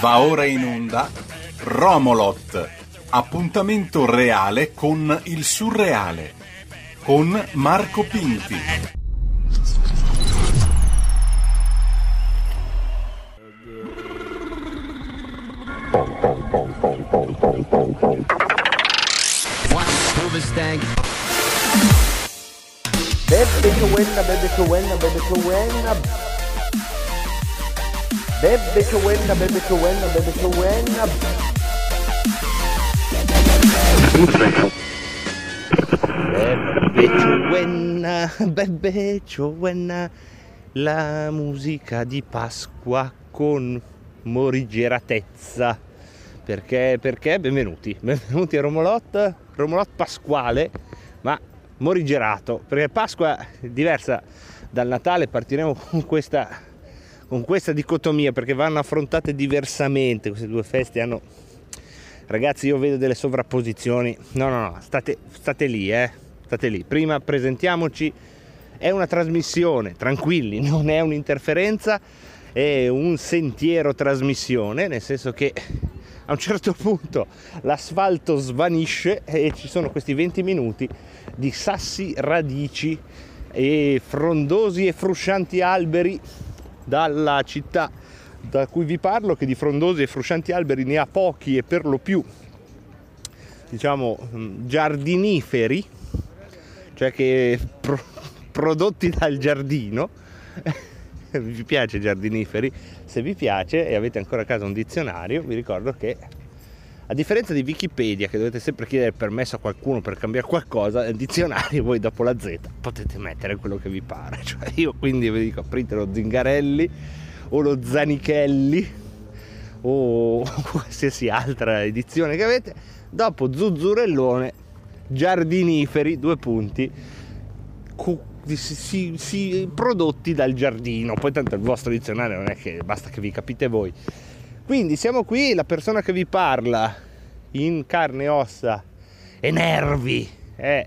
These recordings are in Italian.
Va ora in onda Romolot, appuntamento reale con il surreale, con Marco Pinti. Bebe che buena, bebe che buena, bebe che buena. Bebe che buena, bebe che buena, bebe che buena. Bebe buena, bebe buena, la musica di Pasqua con morigeratezza. Perché? Perché? Benvenuti, benvenuti a Romolot, Romolot Pasquale, ma morigerato, perché Pasqua è diversa dal Natale, partiremo con questa, con questa dicotomia, perché vanno affrontate diversamente, queste due feste hanno... Ragazzi, io vedo delle sovrapposizioni. No, no, no, state, state lì, eh. State lì. Prima presentiamoci. È una trasmissione, tranquilli, non è un'interferenza, è un sentiero trasmissione, nel senso che a un certo punto l'asfalto svanisce e ci sono questi 20 minuti di sassi, radici e frondosi e fruscianti alberi dalla città da cui vi parlo, che di frondosi e fruscianti alberi ne ha pochi e per lo più, diciamo, giardiniferi, cioè che pro- prodotti dal giardino. vi piace giardiniferi? Se vi piace e avete ancora a casa un dizionario, vi ricordo che a differenza di Wikipedia, che dovete sempre chiedere permesso a qualcuno per cambiare qualcosa, nel dizionario voi dopo la Z potete mettere quello che vi pare. Cioè io quindi vi dico aprite lo Zingarelli o lo Zanichelli o qualsiasi altra edizione che avete, dopo Zuzzurellone, giardiniferi, due punti, si, si, prodotti dal giardino. Poi tanto il vostro dizionario non è che basta che vi capite voi. Quindi siamo qui, la persona che vi parla in carne e ossa e nervi è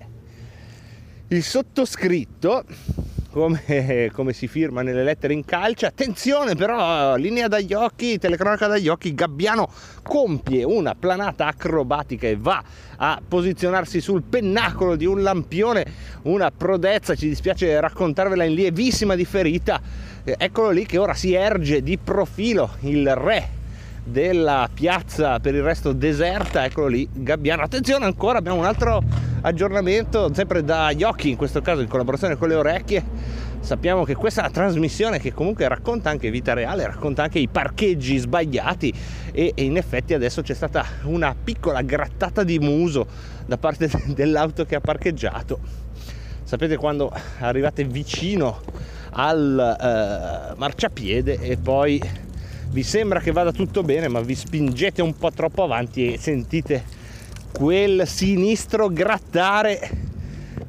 il sottoscritto come, come, si firma nelle lettere in calcio. Attenzione però, linea dagli occhi, telecronaca dagli occhi, Gabbiano compie una planata acrobatica e va a posizionarsi sul pennacolo di un lampione, una prodezza, ci dispiace raccontarvela in lievissima differita. Eccolo lì che ora si erge di profilo il re della piazza per il resto deserta, eccolo lì, Gabbiano. Attenzione ancora, abbiamo un altro aggiornamento, sempre dagli occhi, in questo caso in collaborazione con le orecchie. Sappiamo che questa trasmissione che comunque racconta anche vita reale, racconta anche i parcheggi sbagliati e, e in effetti adesso c'è stata una piccola grattata di muso da parte dell'auto che ha parcheggiato. Sapete quando arrivate vicino al eh, marciapiede e poi vi sembra che vada tutto bene ma vi spingete un po' troppo avanti e sentite quel sinistro grattare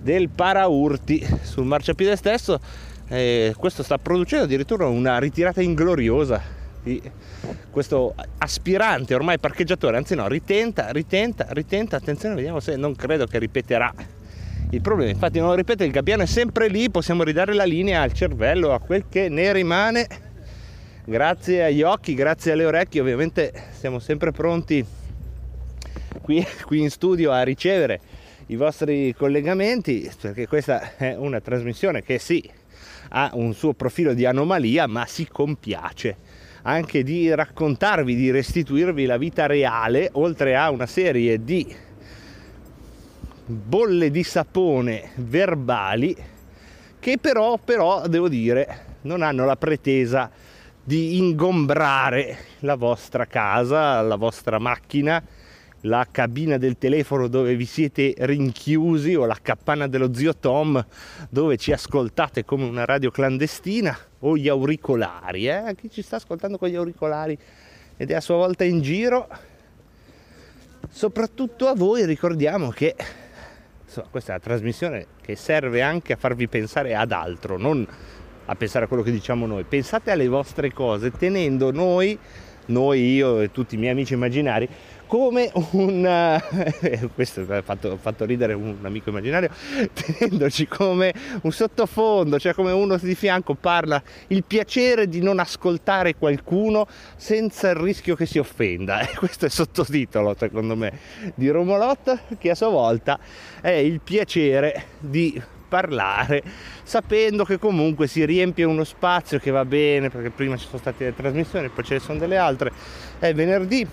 del paraurti sul marciapiede stesso. Eh, questo sta producendo addirittura una ritirata ingloriosa di questo aspirante ormai parcheggiatore anzi no ritenta ritenta ritenta. Attenzione vediamo se non credo che ripeterà il problema. Infatti non ripete il gabbiano è sempre lì possiamo ridare la linea al cervello a quel che ne rimane grazie agli occhi, grazie alle orecchie, ovviamente siamo sempre pronti qui, qui in studio a ricevere i vostri collegamenti perché questa è una trasmissione che sì ha un suo profilo di anomalia ma si compiace anche di raccontarvi, di restituirvi la vita reale oltre a una serie di bolle di sapone verbali che però, però devo dire non hanno la pretesa di ingombrare la vostra casa, la vostra macchina, la cabina del telefono dove vi siete rinchiusi o la capanna dello zio Tom dove ci ascoltate come una radio clandestina o gli auricolari, eh? chi ci sta ascoltando con gli auricolari ed è a sua volta in giro. Soprattutto a voi ricordiamo che insomma, questa è una trasmissione che serve anche a farvi pensare ad altro, non a pensare a quello che diciamo noi, pensate alle vostre cose tenendo noi noi, io e tutti i miei amici immaginari, come un eh, questo ha fatto, fatto, ridere un amico immaginario tenendoci come un sottofondo cioè come uno di fianco parla il piacere di non ascoltare qualcuno senza il rischio che si offenda. E questo è il sottotitolo secondo me di Romolot che a sua volta è il piacere di parlare sapendo che comunque si riempie uno spazio che va bene perché prima ci sono state le trasmissioni poi ce ne sono delle altre è venerdì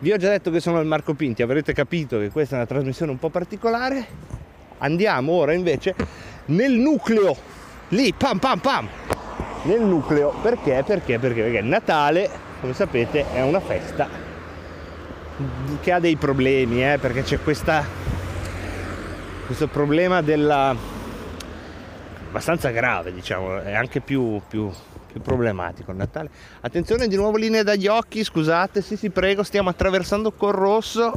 vi ho già detto che sono il Marco Pinti, avrete capito che questa è una trasmissione un po' particolare. Andiamo ora invece nel nucleo, lì, pam pam pam, nel nucleo. Perché? Perché? Perché? Perché Natale, come sapete, è una festa che ha dei problemi, eh, perché c'è questa, questo problema della abbastanza grave, diciamo, è anche più, più più problematico il Natale. Attenzione di nuovo linee dagli occhi, scusate, sì sì prego, stiamo attraversando col rosso,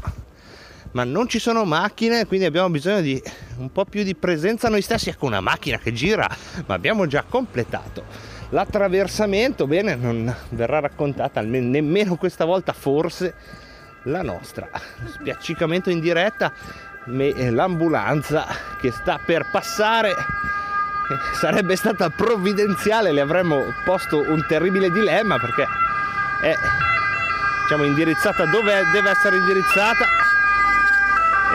ma non ci sono macchine, quindi abbiamo bisogno di un po' più di presenza noi stessi, ecco una macchina che gira, ma abbiamo già completato. L'attraversamento, bene, non verrà raccontata almeno nemmeno questa volta forse la nostra. Spiaccicamento in diretta, l'ambulanza che sta per passare. Sarebbe stata provvidenziale, le avremmo posto un terribile dilemma perché è diciamo, indirizzata dove deve essere indirizzata.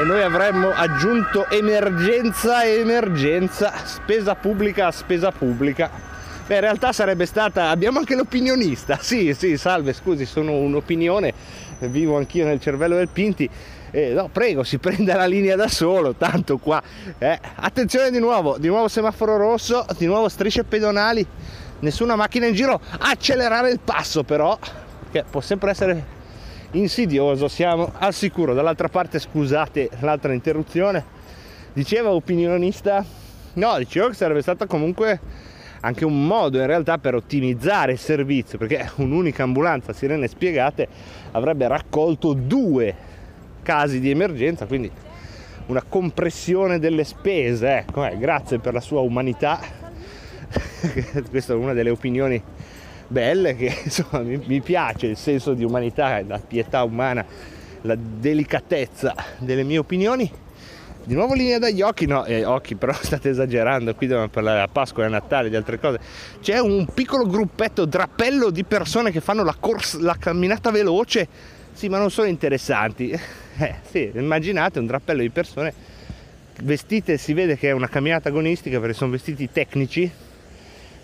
E noi avremmo aggiunto emergenza e emergenza, spesa pubblica a spesa pubblica. Beh, in realtà sarebbe stata, abbiamo anche l'opinionista, sì, sì, salve, scusi, sono un'opinione, vivo anch'io nel cervello del Pinti, eh, no, prego, si prende la linea da solo, tanto qua. Eh. Attenzione di nuovo, di nuovo semaforo rosso, di nuovo strisce pedonali, nessuna macchina in giro. Accelerare il passo però, che può sempre essere insidioso, siamo al sicuro. Dall'altra parte, scusate l'altra interruzione, diceva opinionista, no, dicevo che sarebbe stata comunque anche un modo in realtà per ottimizzare il servizio, perché un'unica ambulanza sirene spiegate avrebbe raccolto due casi di emergenza, quindi una compressione delle spese. Ecco, eh, grazie per la sua umanità. Questa è una delle opinioni belle che insomma mi, mi piace il senso di umanità, la pietà umana, la delicatezza delle mie opinioni. Di nuovo linea dagli occhi, no, eh, occhi però state esagerando, qui dobbiamo parlare a Pasqua a Natale, di altre cose. C'è un piccolo gruppetto, drappello di persone che fanno la, corsa, la camminata veloce, sì ma non sono interessanti. Eh, sì, immaginate un drappello di persone. Vestite, si vede che è una camminata agonistica perché sono vestiti tecnici,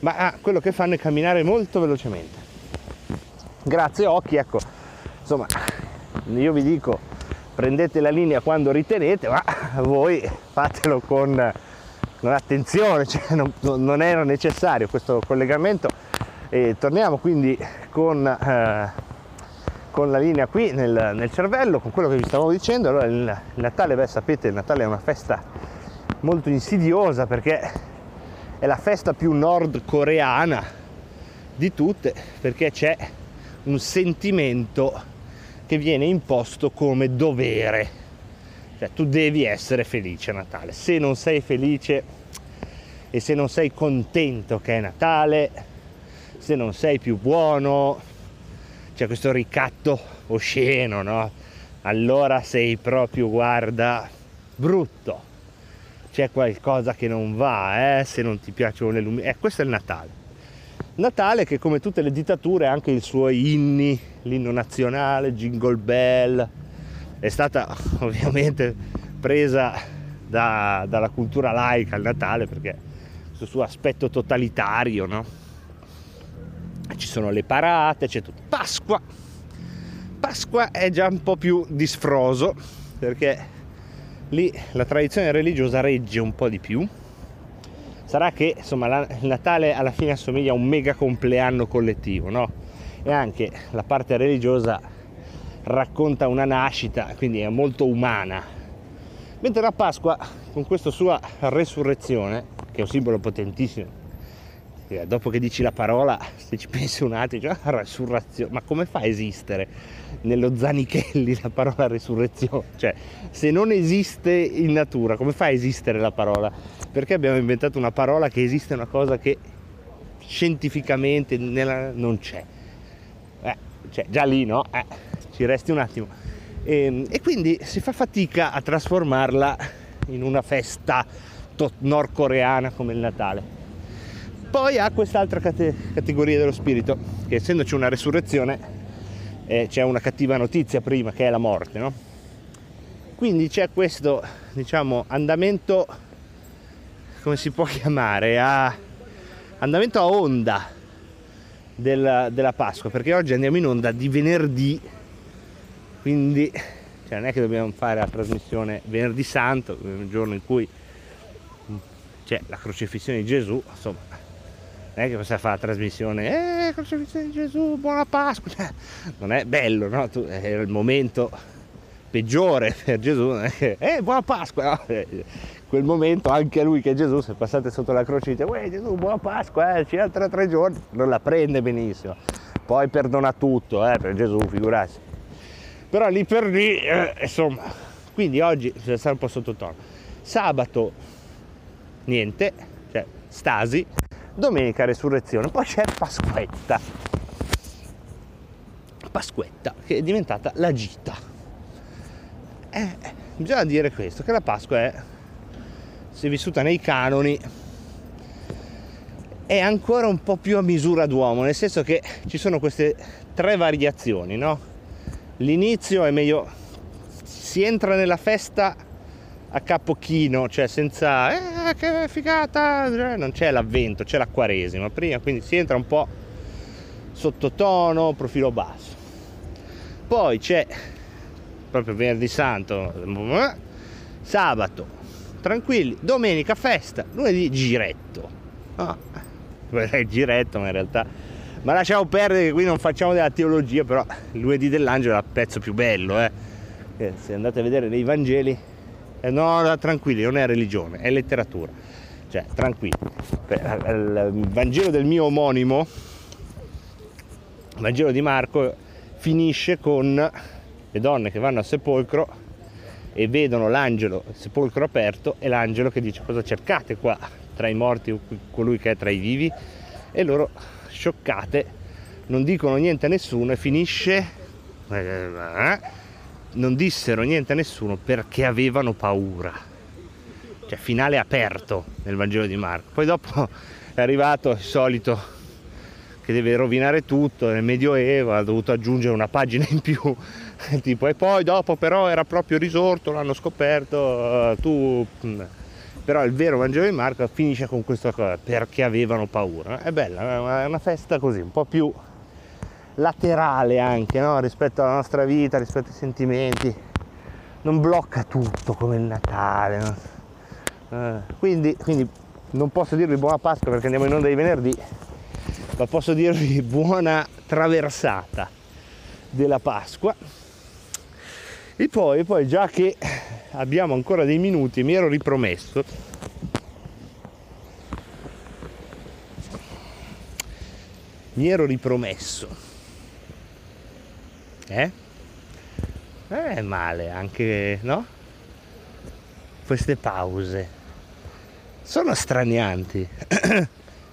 ma ah, quello che fanno è camminare molto velocemente. Grazie occhi, ecco, insomma, io vi dico, prendete la linea quando ritenete, ma voi fatelo con, con attenzione, cioè non, non, era necessario questo collegamento. E torniamo quindi con... Eh, con la linea qui nel, nel, cervello, con quello che vi stavo dicendo. Allora il, il Natale, beh sapete, il Natale è una festa molto insidiosa perché è la festa più nordcoreana di tutte, perché c'è un sentimento che viene imposto come dovere. Cioè tu devi essere felice a Natale. Se non sei felice e se non sei contento che è Natale, se non sei più buono, c'è questo ricatto osceno, no? Allora sei proprio, guarda, brutto. C'è qualcosa che non va, eh? Se non ti piacciono le luminarie. Eh, questo è il Natale. Natale che come tutte le dittature ha anche i suoi inni, l'inno nazionale, Jingle Bell, è stata ovviamente presa da, dalla cultura laica il Natale perché questo suo aspetto totalitario, no? ci sono le parate, c'è tutto. Pasqua. Pasqua è già un po' più disfroso perché lì la tradizione religiosa regge un po' di più. Sarà che insomma la, il Natale alla fine assomiglia a un mega compleanno collettivo, no? E anche la parte religiosa racconta una nascita, quindi è molto umana. Mentre la Pasqua, con questa sua resurrezione, che è un simbolo potentissimo dopo che dici la parola, se ci pensi un attimo, cioè, resurrezione, ma come fa a esistere nello Zanichelli la parola resurrezione? Cioè, se non esiste in natura, come fa a esistere la parola? Perché abbiamo inventato una parola che esiste una cosa che scientificamente nella... non c'è. Eh, cioè già lì no, eh, ci resti un attimo. E, e, quindi si fa fatica a trasformarla in una festa nordcoreana come il Natale. Poi ha quest'altra cate- categoria dello spirito, che essendoci una resurrezione eh, c'è una cattiva notizia prima che è la morte, no? Quindi c'è questo, diciamo, andamento, come si può chiamare, a, andamento a onda della, della Pasqua, perché oggi andiamo in onda di venerdì, quindi cioè, non è che dobbiamo fare la trasmissione venerdì santo, il giorno in cui c'è la crocifissione di Gesù, insomma, non è che possiamo fare la trasmissione, eh, crocifissione di Gesù, buona Pasqua, cioè, non è bello, no? Tu, è il momento peggiore per Gesù, non è che, eh, buona Pasqua, no? Eh, quel momento anche lui che è Gesù, se passate sotto la croce dite, uè Gesù, buona Pasqua, eh, ci tra tre giorni, non la prende benissimo, poi perdona tutto, eh, per Gesù, figurarsi. Però lì per lì, eh, insomma, quindi oggi bisogna stare un po' sottotono. Sabato niente, cioè stasi, domenica resurrezione, poi c'è Pasquetta. Pasquetta che è diventata la gita. Eh, bisogna dire questo, che la Pasqua è, se vissuta nei canoni, è ancora un po' più a misura d'uomo, nel senso che ci sono queste tre variazioni, no? L'inizio è meglio, si entra nella festa a capo chino, cioè senza eh, che figata, cioè, non c'è l'avvento, c'è la quaresima prima, quindi si entra un po' sottotono, profilo basso. Poi c'è proprio venerdì santo, sabato, tranquilli, domenica festa, lunedì giretto. Ah, giretto ma in realtà ma lasciamo perdere che qui non facciamo della teologia però il lunedì dell'angelo è il pezzo più bello eh. se andate a vedere nei Vangeli eh, no, tranquilli, non è religione, è letteratura. Cioè, tranquilli. Il Vangelo del mio omonimo, il Vangelo di Marco, finisce con le donne che vanno al sepolcro e vedono l'angelo, il sepolcro aperto e l'angelo che dice cosa cercate qua tra i morti colui che è tra i vivi e loro scioccate non dicono niente a nessuno e finisce eh, non dissero niente a nessuno perché avevano paura. Cioè, finale aperto nel Vangelo di Marco. Poi dopo è arrivato il solito che deve rovinare tutto, nel Medioevo ha dovuto aggiungere una pagina in più, tipo e poi dopo però era proprio risorto, l'hanno scoperto, uh, tu... Però il vero Vangelo di Marco finisce con questa cosa, perché avevano paura. È bella, è una festa così, un po' più laterale anche no? rispetto alla nostra vita, rispetto ai sentimenti. Non blocca tutto come il Natale. No? Eh, quindi, quindi non posso dirvi buona Pasqua perché andiamo in onda di venerdì, ma posso dirvi buona traversata della Pasqua. E poi, poi già che abbiamo ancora dei minuti, mi ero ripromesso mi ero ripromesso eh? Non è male anche, no? Queste pause. Sono stranianti.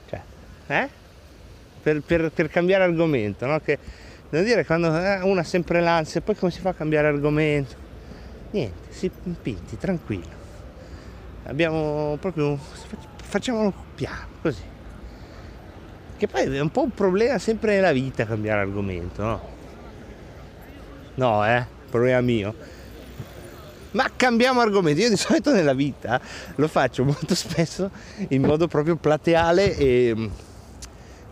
cioè, eh? Per, per, per, cambiare argomento, no? Che devo dire quando eh, uno ha sempre l'ansia, poi come si fa a cambiare argomento? Niente, si pinti, tranquillo. Abbiamo proprio. facciamolo piano, così. Che poi è un po' un problema sempre nella vita cambiare argomento, no? No, eh, problema mio. Ma cambiamo argomento. Io di solito nella vita lo faccio molto spesso in modo proprio plateale e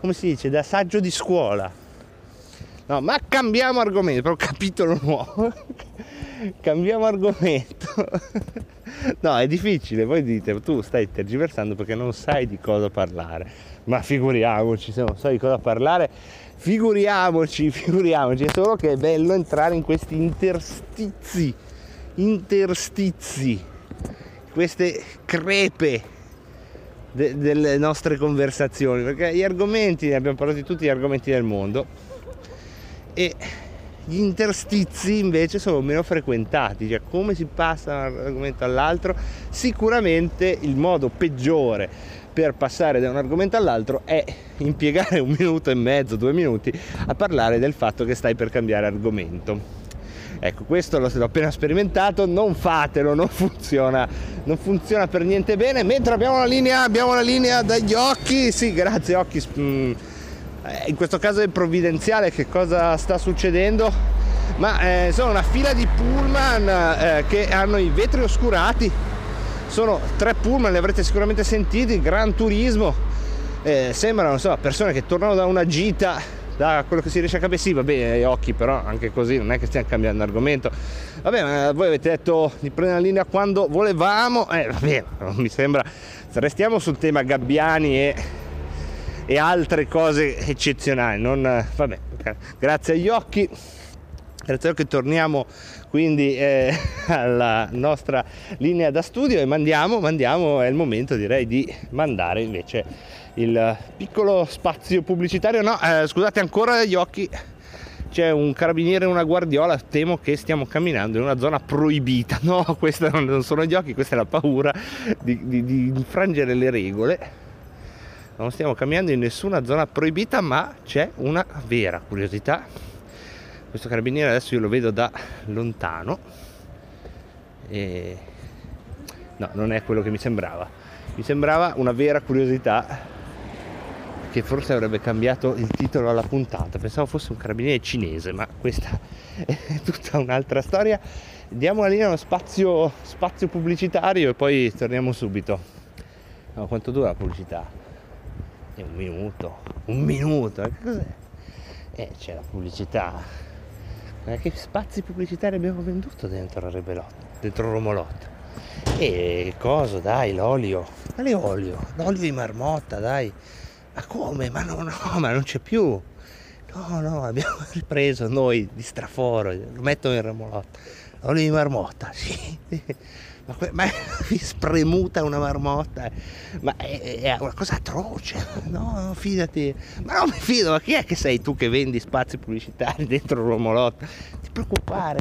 come si dice, da saggio di scuola. No, ma cambiamo argomento, però capitolo nuovo. cambiamo argomento. no, è difficile, voi dite, tu stai tergiversando perché non sai di cosa parlare. Ma figuriamoci, se non sai di cosa parlare, figuriamoci, figuriamoci, è solo che è bello entrare in questi interstizi, interstizi, queste crepe de- delle nostre conversazioni, perché gli argomenti, ne abbiamo parlato di tutti gli argomenti del mondo, e gli interstizi invece sono meno frequentati, cioè come si passa da un argomento all'altro, sicuramente il modo peggiore per passare da un argomento all'altro è impiegare un minuto e mezzo, due minuti a parlare del fatto che stai per cambiare argomento. Ecco, questo l'ho, appena sperimentato, non fatelo, non funziona, non funziona per niente bene. Mentre abbiamo la linea, abbiamo la linea dagli occhi, sì, grazie occhi. Mm, in questo caso è provvidenziale, che cosa sta succedendo? Ma eh, sono una fila di pullman eh, che hanno i vetri oscurati. Sono tre pullman, li avrete sicuramente sentiti, Gran Turismo. Eh, sembrano insomma, persone che tornano da una gita da quello che si riesce a capire, sì, vabbè, gli occhi, però anche così non è che stiamo cambiando argomento. Vabbè, ma voi avete detto di prendere la linea quando volevamo, eh, vabbè, mi sembra, restiamo sul tema Gabbiani e, e altre cose eccezionali, non, vabbè, grazie agli occhi. Grazie a che torniamo quindi eh, alla nostra linea da studio e mandiamo, mandiamo, è il momento direi di mandare invece il piccolo spazio pubblicitario. No, eh, scusate ancora gli occhi. C'è un carabiniere e una guardiola, temo che stiamo camminando in una zona proibita. No, questi non sono gli occhi, questa è la paura di, di, di infrangere le regole. Non stiamo camminando in nessuna zona proibita, ma c'è una vera curiosità. Questo carabiniere adesso io lo vedo da lontano. E... No, non è quello che mi sembrava. Mi sembrava una vera curiosità che forse avrebbe cambiato il titolo alla puntata. Pensavo fosse un carabiniere cinese, ma questa è tutta un'altra storia. Diamo la linea uno spazio, spazio pubblicitario e poi torniamo subito. No, quanto dura la pubblicità? È un minuto. Un minuto? Che cos'è? Eh, c'è la pubblicità. Ma che spazi pubblicitari abbiamo venduto dentro a Rebelot, dentro Romolot? E cosa, dai, l'olio. Quale olio? L'olio di marmotta, dai ma come? Ma no, no, ma non c'è più. No, no, abbiamo ripreso noi di straforo, lo metto in remolotto. Olio di marmotta, sì. Ma, ma spremuta una marmotta, ma è, è, una cosa atroce. No, fidati. Ma non mi fido, ma chi è che sei tu che vendi spazi pubblicitari dentro il Romolotto? Ti preoccupare,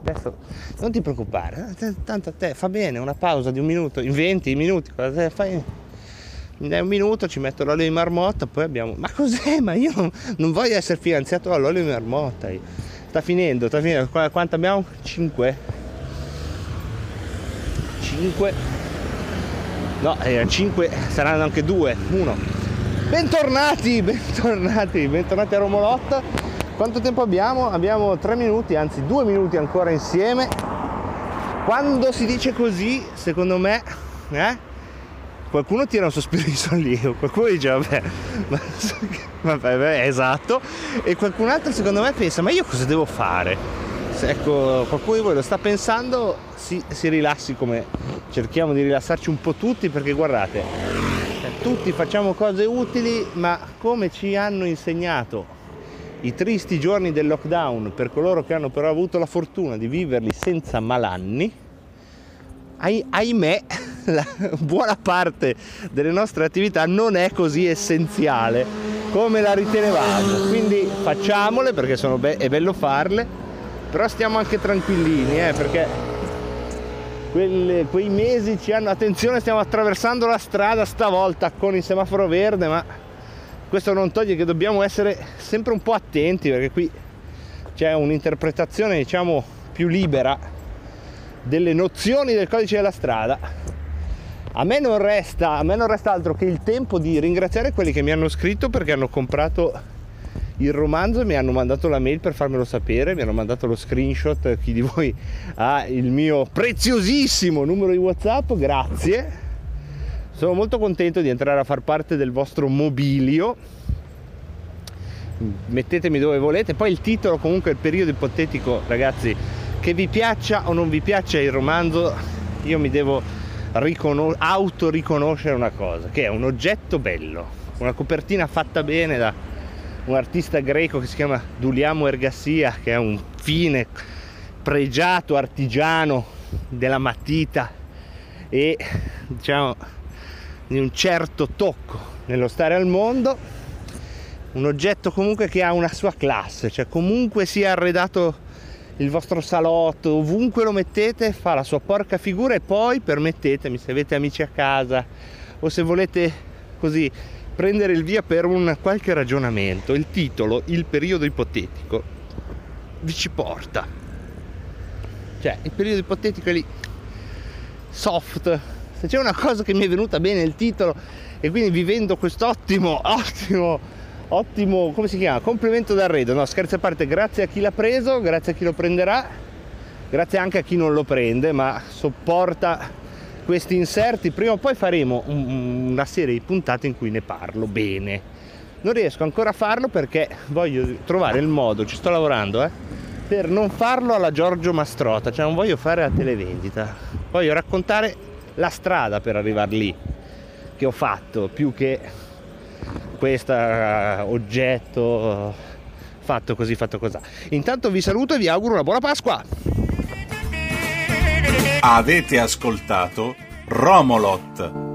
adesso non ti preoccupare, tanto a te fa bene una pausa di un minuto, in 20 minuti, cosa fai? mi un minuto, ci metto l'olio di marmotta, poi abbiamo... Ma cos'è? Ma io non, non voglio essere finanziato dall'olio di marmotta. Sta finendo, sta finendo. Quanto abbiamo? 5. 5. No, eh, 5 saranno anche 2. 1. Bentornati, bentornati, bentornati a Romolotta. Quanto tempo abbiamo? Abbiamo 3 minuti, anzi 2 minuti ancora insieme. Quando si dice così, secondo me, eh? Qualcuno tira un sospiro di sollievo, qualcuno dice vabbè, ma, vabbè, vabbè, esatto, e qualcun altro secondo me pensa ma io cosa devo fare? Se, ecco, qualcuno di voi lo sta pensando, si, si rilassi come cerchiamo di rilassarci un po' tutti perché guardate, cioè, tutti facciamo cose utili, ma come ci hanno insegnato i tristi giorni del lockdown per coloro che hanno però avuto la fortuna di viverli senza malanni, ahimè la buona parte delle nostre attività non è così essenziale come la ritenevamo. Quindi facciamole perché be- è bello farle, però stiamo anche tranquillini eh, perché quelle, quei mesi ci hanno... Attenzione, stiamo attraversando la strada stavolta con il semaforo verde, ma questo non toglie che dobbiamo essere sempre un po' attenti perché qui c'è un'interpretazione diciamo più libera delle nozioni del codice della strada a me, non resta, a me non resta altro che il tempo di ringraziare quelli che mi hanno scritto perché hanno comprato il romanzo e mi hanno mandato la mail per farmelo sapere, mi hanno mandato lo screenshot, chi di voi ha il mio preziosissimo numero di Whatsapp, grazie. Sono molto contento di entrare a far parte del vostro mobilio. Mettetemi dove volete, poi il titolo comunque il periodo ipotetico, ragazzi, che vi piaccia o non vi piaccia il romanzo, io mi devo riconos- autoriconoscere una cosa, che è un oggetto bello, una copertina fatta bene da un artista greco che si chiama Duliamo Ergassia, che è un fine pregiato artigiano della matita e diciamo di un certo tocco nello stare al mondo. Un oggetto comunque che ha una sua classe cioè comunque sia arredato il vostro salotto, ovunque lo mettete, fa la sua porca figura e poi permettetemi, se avete amici a casa o se volete così prendere il via per un qualche ragionamento. Il titolo, il periodo ipotetico, vi ci porta. Cioè, il periodo ipotetico è lì soft. Se c'è una cosa che mi è venuta bene il titolo e quindi vivendo quest'ottimo, ottimo, ottimo, come si chiama? Complimento d'arredo. No, scherzi a parte, grazie a chi l'ha preso, grazie a chi lo prenderà, grazie anche a chi non lo prende, ma sopporta questi inserti. Prima o poi faremo una serie di puntate in cui ne parlo bene. Non riesco ancora a farlo perché voglio trovare il modo, ci sto lavorando, eh, per non farlo alla Giorgio Mastrota, cioè non voglio fare la televendita, voglio raccontare la strada per arrivare lì che ho fatto più che questo oggetto fatto così fatto così intanto vi saluto e vi auguro una buona Pasqua. Avete ascoltato Romolot